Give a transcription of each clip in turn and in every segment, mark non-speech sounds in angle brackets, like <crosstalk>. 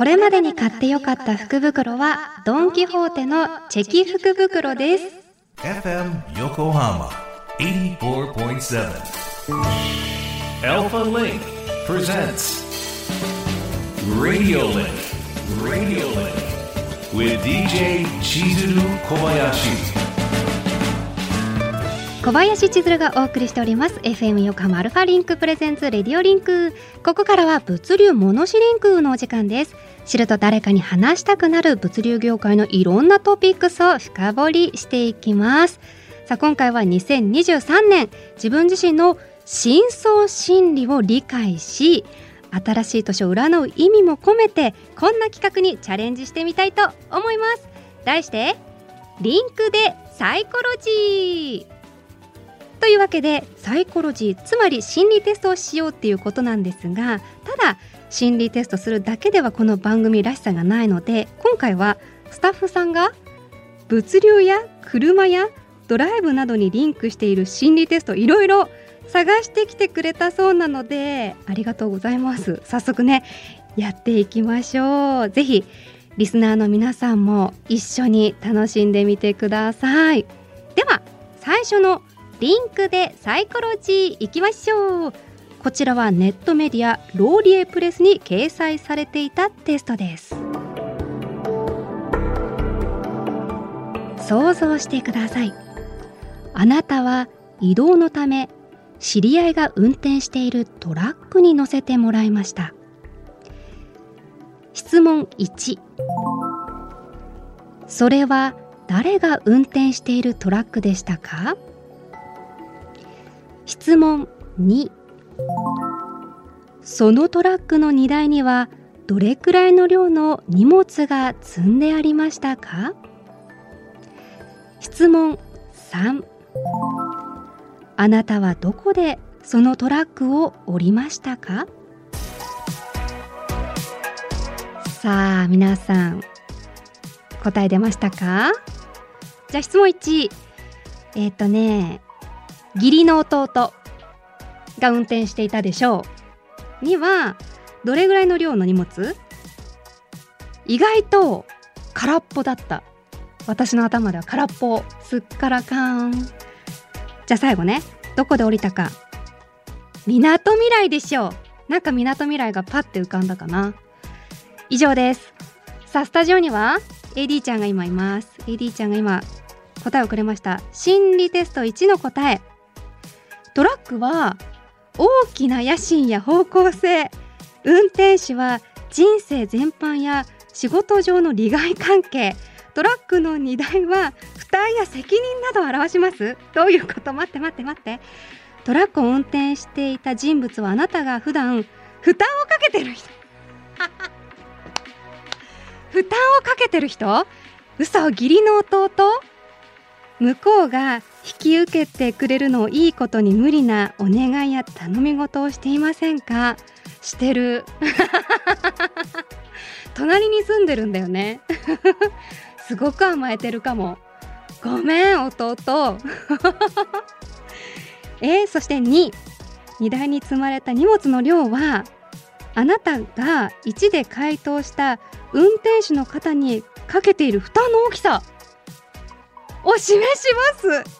これまでに買ってよかった福袋はドン・キホーテのチェキ福袋です FM Yokohama 84.7 Alpha Link presents Radio Link Radio Link with DJ Chizuru Kobayashi 小林千鶴がお送りしております。FM 横浜 Alpha Link presents Radio Linkここからは物流モノシリンクのお時間です。知ると誰かに話したくなる物流業界のいろんなトピックスを深掘りしていきます。さあ今回は2023年自分自身の深層心理を理解し新しい年を占う意味も込めてこんな企画にチャレンジしてみたいと思います。題してリンクでサイコロジー。というわけでサイコロジーつまり心理テストをしようっていうことなんですがただ心理テストするだけではこの番組らしさがないので今回はスタッフさんが物流や車やドライブなどにリンクしている心理テストいろいろ探してきてくれたそうなのでありがとうございます。早速ねやっていきましょう。ぜひリスナーの皆さんも一緒に楽しんでみてください。では最初のリンクでサイコロジーいきましょう。こちらはネットメディアローリエプレスに掲載されていたテストです。想像してください。あなたは移動のため知り合いが運転しているトラックに乗せてもらいました。質問1それは誰が運転しているトラックでしたか？質問2そのトラックの荷台にはどれくらいの量の荷物が積んでありましたか？質問3あなたはどこでそのトラックを降りましたか？さあ皆さん答え出ましたか？じゃあ質問1えっ、ー、とね義理の弟が運転していたでしょう。にはどれぐらいの量の荷物？意外と空っぽだった。私の頭では空っぽ。すっからかん。じゃあ最後ね。どこで降りたか。みなとみらいでしょう。なんかみなとみらいがパッて浮かんだかな。以上です。さあスタジオには AD ちゃんが今います。AD ちゃんが今答えをくれました。心理テスト1の答え。トラックは大きな野心や方向性運転手は人生全般や仕事上の利害関係トラックの荷台は負担や責任などを表します。どういうこと？待って待って待って。トラックを運転していた人物はあなたが普段負担をかけてる人。<laughs> 負担をかけてる人？嘘？義理の弟？向こうが引き受けてくれるのをいいことに無理なお願いや頼み事をしていませんか？してる。<laughs> 隣に住んでるんだよね。<laughs> すごく甘えてるかも。ごめん弟。<laughs> えー、そして2荷台に積まれた荷物の量はあなたが1で回答した運転手の方にかけている負担の大きさお示します。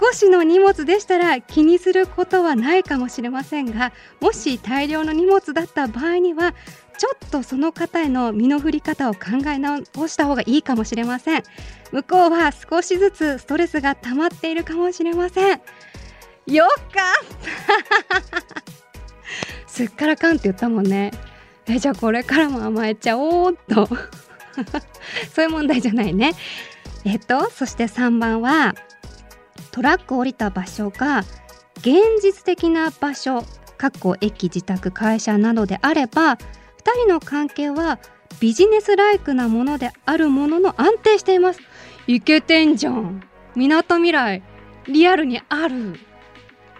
少しの荷物でしたら気にすることはないかもしれませんがもし大量の荷物だった場合にはちょっとその方への身の振り方を考え直した方がいいかもしれません。向こうは少しずつストレスが溜まっているかもしれません。よっか。<laughs> すっからかんって言ったもんね。えじゃあこれからも甘えちゃおうっと。<laughs> そういう問題じゃないね。えっとそして3番はトラック降りた場所が現実的な場所かっこ駅自宅会社などであれば2人の関係はビジネスライクなものであるものの安定しています。いけてんじゃん。みなとみらいリアルにある。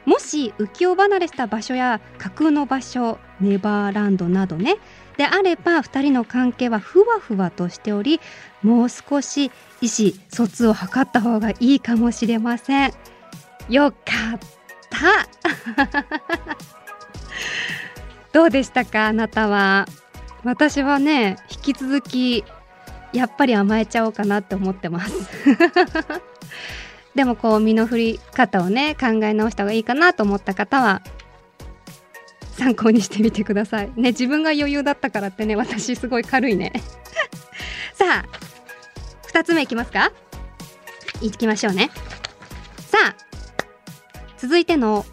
もし浮世離れした場所や架空の場所ネバーランドなどねであれば2人の関係はふわふわとしておりもう少し意思疎通を図った方がいいかもしれません。よかった。<laughs> どうでしたかあなたは？私はね引き続きやっぱり甘えちゃおうかなって思ってます。<laughs> でもこう身の振り方をね考え直した方がいいかなと思った方は参考にしてみてください。ね自分が余裕だったからってね私すごい軽いね。<laughs> さあ2つ目いきますか？いきましょうね。さあ続いての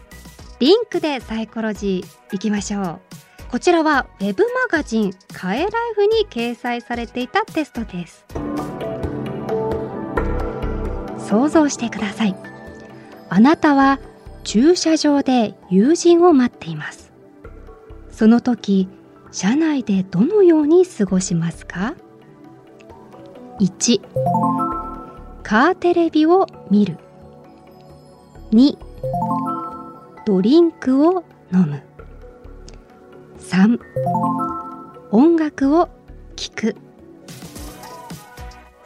リンクでサイコロジーいきましょう。こちらはウェブマガジン「カエライフ」に掲載されていたテストです。想像してください。あなたは駐車場で友人を待っています。その時車内でどのように過ごしますか？1カーテレビを見る。2ドリンクを飲む。3音楽を聴く。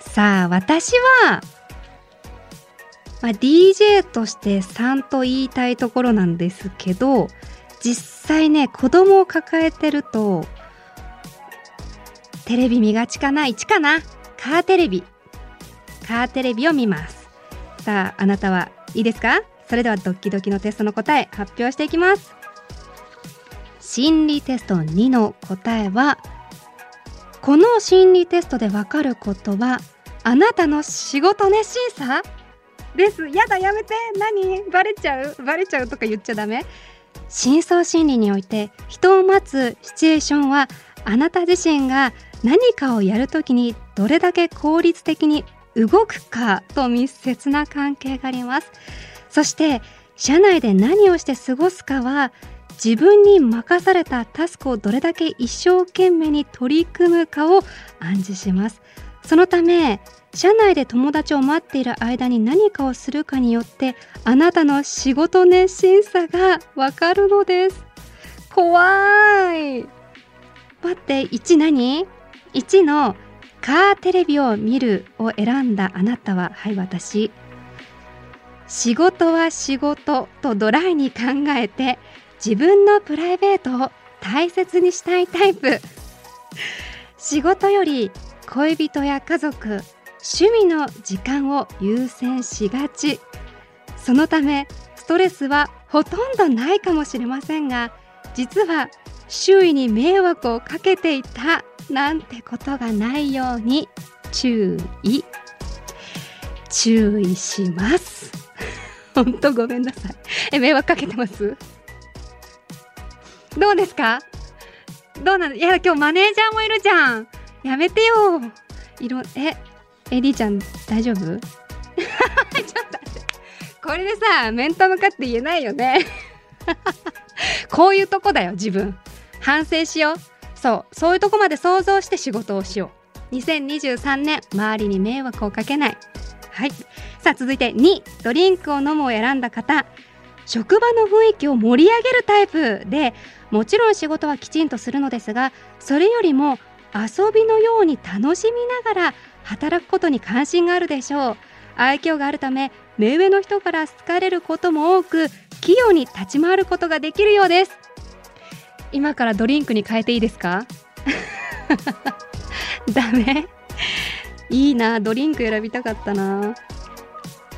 さあ私は、まあ、DJ として3と言いたいところなんですけど実際ね子供を抱えてるとテレビ見がちかな？1かな？カーテレビ。カーテレビを見ます。さああなたはいいですか？それではドッキドキのテストの答え発表していきます。心理テスト2の答えはこの心理テストでわかることはあなたの仕事熱心さ？です。やだやめて。何？バレちゃう？バレちゃうとか言っちゃダメ？深層心理において人を待つシチュエーションはあなた自身が何かをやるときにどれだけ効率的に動くかと密接な関係があります。そして社内で何をして過ごすかは自分に任されたタスクをどれだけ一生懸命に取り組むかを暗示します。そのため社内で友達を待っている間に何かをするかによってあなたの仕事熱心さがわかるのです。怖い。待って1何 ?1 のカーテレビを見るを選んだあなたははい私。仕事は仕事とドライに考えて自分のプライベートを大切にしたいタイプ。仕事より恋人や家族趣味の時間を優先しがち。そのためストレスはほとんどないかもしれませんが実は周囲に迷惑をかけていたなんてことがないように注意。注意します。<laughs> 本当ごめんなさい。え迷惑かけてます？どうですか？どうなんいや今日マネージャーもいるじゃん。やめてよ。いろえエリーちゃん大丈夫？<laughs> ちょっと待って。これでさ面と向かって言えないよね。<laughs> こういうとこだよ自分。反省しよう。そう。そういうとこまで想像して仕事をしよう。2023年周りに迷惑をかけない。はい。さあ続いて2ドリンクを飲むを選んだ方。職場の雰囲気を盛り上げるタイプ。でもちろん仕事はきちんとするのですがそれよりも遊びのように楽しみながら働くことに関心があるでしょう。愛嬌があるため目上の人から好かれることも多く器用に立ち回ることができるようです。今からドリンクに変えていいですか？<laughs> ダメ。いいなドリンク選びたかったな。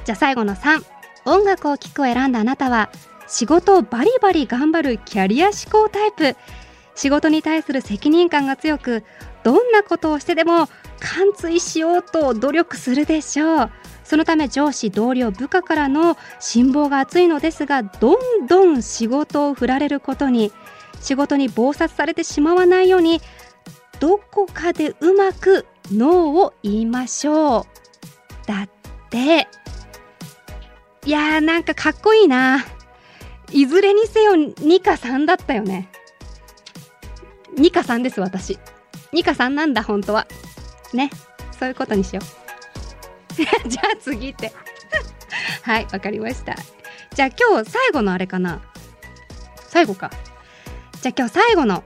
じゃあ最後の3音楽を聴くを選んだあなたは仕事をバリバリ頑張るキャリア志向タイプ。仕事に対する責任感が強くどんなことをしてでも完遂しようと努力するでしょう。そのため上司同僚部下からの辛抱が厚いのですがどんどん仕事を振られることに仕事に忙殺されてしまわないようにどこかでうまくノーを言いましょう。だって。いやーなんかかっこいいな。いずれにせよ2か3だったよね。2か3です私。2か3なんだ本当は。ね。そういうことにしよう。<laughs> じゃあ次って。<laughs> はいわかりました。じゃあ今日最後のあれかな。最後か。じゃあ今日最後の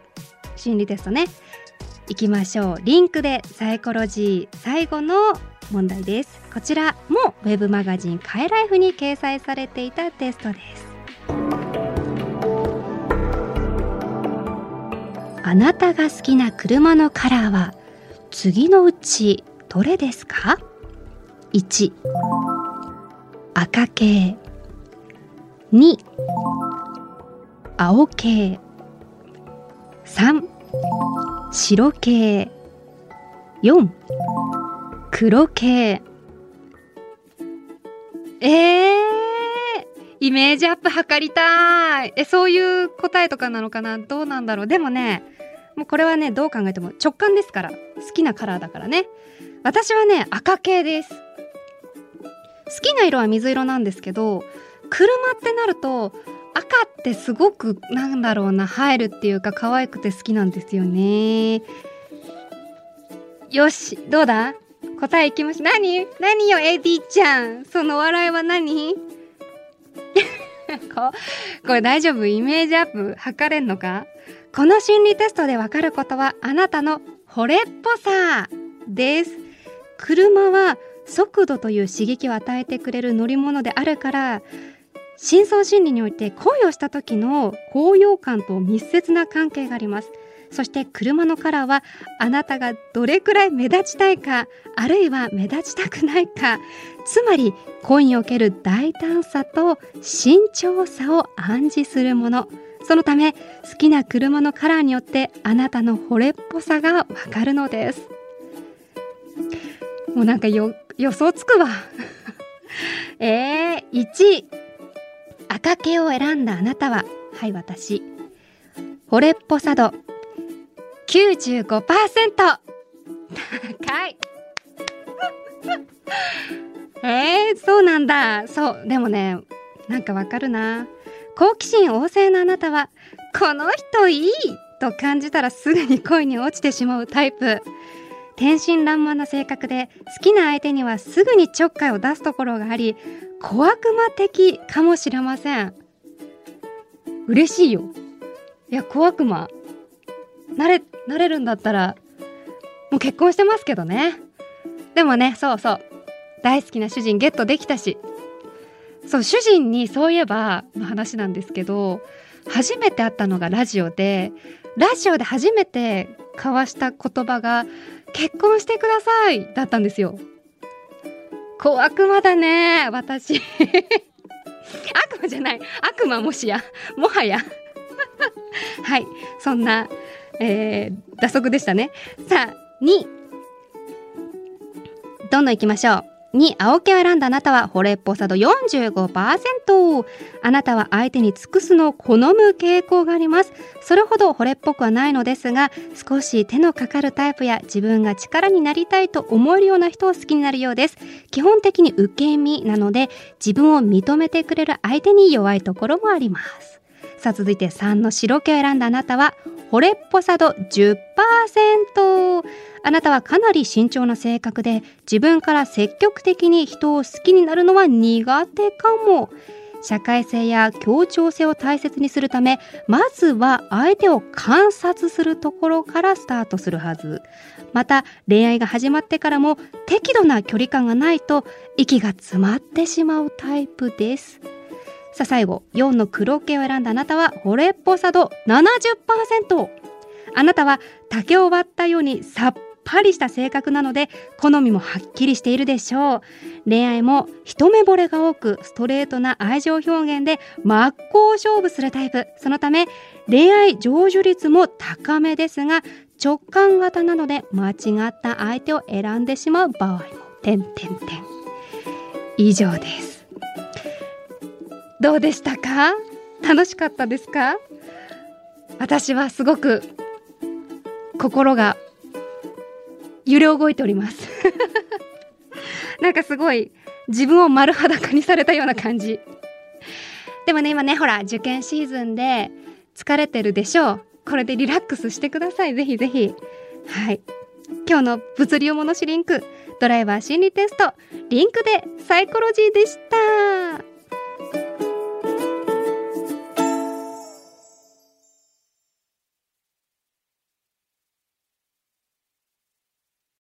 心理テストね。いきましょう。リンクでサイコロジー最後の問題です。こちらもウェブマガジンカエライフに掲載されていたテストです。あなたが好きな車のカラーは次のうちどれですか ?1 赤系。2青系。3白系。4黒系。えー、イメージアップ図りたい。えそういう答えとかなのかな？どうなんだろう？でもねもうこれはねどう考えても直感ですから。好きなカラーだからね。私はね赤系です。好きな色は水色なんですけど車ってなると赤ってすごくなんだろうな映えるっていうか可愛くて好きなんですよね。よしどうだ？答えいきましょう。何？何よエディちゃん。その笑いは何？<laughs> ここれ大丈夫？イメージアップ？測れんのか？この心理テストでわかることはあなたの惚れっぽさです。車は速度という刺激を与えてくれる乗り物であるから深層心理において恋をした時の高揚感と密接な関係があります。そして車のカラーはあなたがどれくらい目立ちたいかあるいは目立ちたくないか。つまり恋における大胆さと慎重さを暗示するもの。そのため好きな車のカラーによってあなたの惚れっぽさがわかるのです。もうなんか予想つくわ。<laughs> えー、1赤系を選んだあなたははい私。惚れっぽさ度95%高い。<laughs> えー、そうなんだ。そうでもねなんかわかるな。好奇心旺盛なあなたはこの人いいと感じたらすぐに恋に落ちてしまうタイプ。天真爛漫な性格で好きな相手にはすぐにちょっかいを出すところがあり小悪魔的かもしれません。嬉しいよ。いや小悪魔。なれなれるんだったらもう結婚してますけどね。でもねそうそう。大好きな主人ゲットできたし。そう主人にそういえばの話なんですけど初めて会ったのがラジオでラジオで初めて交わした言葉が「結婚してください」だったんですよ。小悪魔だね私 <laughs> 悪魔じゃない悪魔もしやもはや <laughs> はいそんなえー、打足でしたね。さあ、2。どんどん行きましょう。2、青木を選んだあなたは惚れっぽさ度45%。あなたは相手に尽くすのを好む傾向があります。それほど惚れっぽくはないのですが、少し手のかかるタイプや自分が力になりたいと思えるような人を好きになるようです。基本的に受け身なので、自分を認めてくれる相手に弱いところもあります。さあ続いて3の白毛を選んだあなたは惚れっぽさ度10%あなたはかなり慎重な性格で自分から積極的に人を好きになるのは苦手かも。社会性や協調性を大切にするためまずは相手を観察するところからスタートするはず。また恋愛が始まってからも適度な距離感がないと息が詰まってしまうタイプです。さあ最後4の黒系を選んだあなたは惚れっぽさ度70%あなたは竹を割ったようにさっぱりした性格なので好みもはっきりしているでしょう。恋愛も一目惚れが多くストレートな愛情表現で真っ向勝負するタイプ。そのため恋愛成就率も高めですが直感型なので間違った相手を選んでしまう場合も。点点点以上です。どうでしたか？楽しかったですか？私はすごく心が揺れ動いております。<laughs> なんかすごい自分を丸裸にされたような感じ。でもね今ねほら受験シーズンで疲れてるでしょう。これでリラックスしてください。ぜひぜひ。はい。今日の物理をものしリンクドライバー心理テストリンクでサイコロジーでした。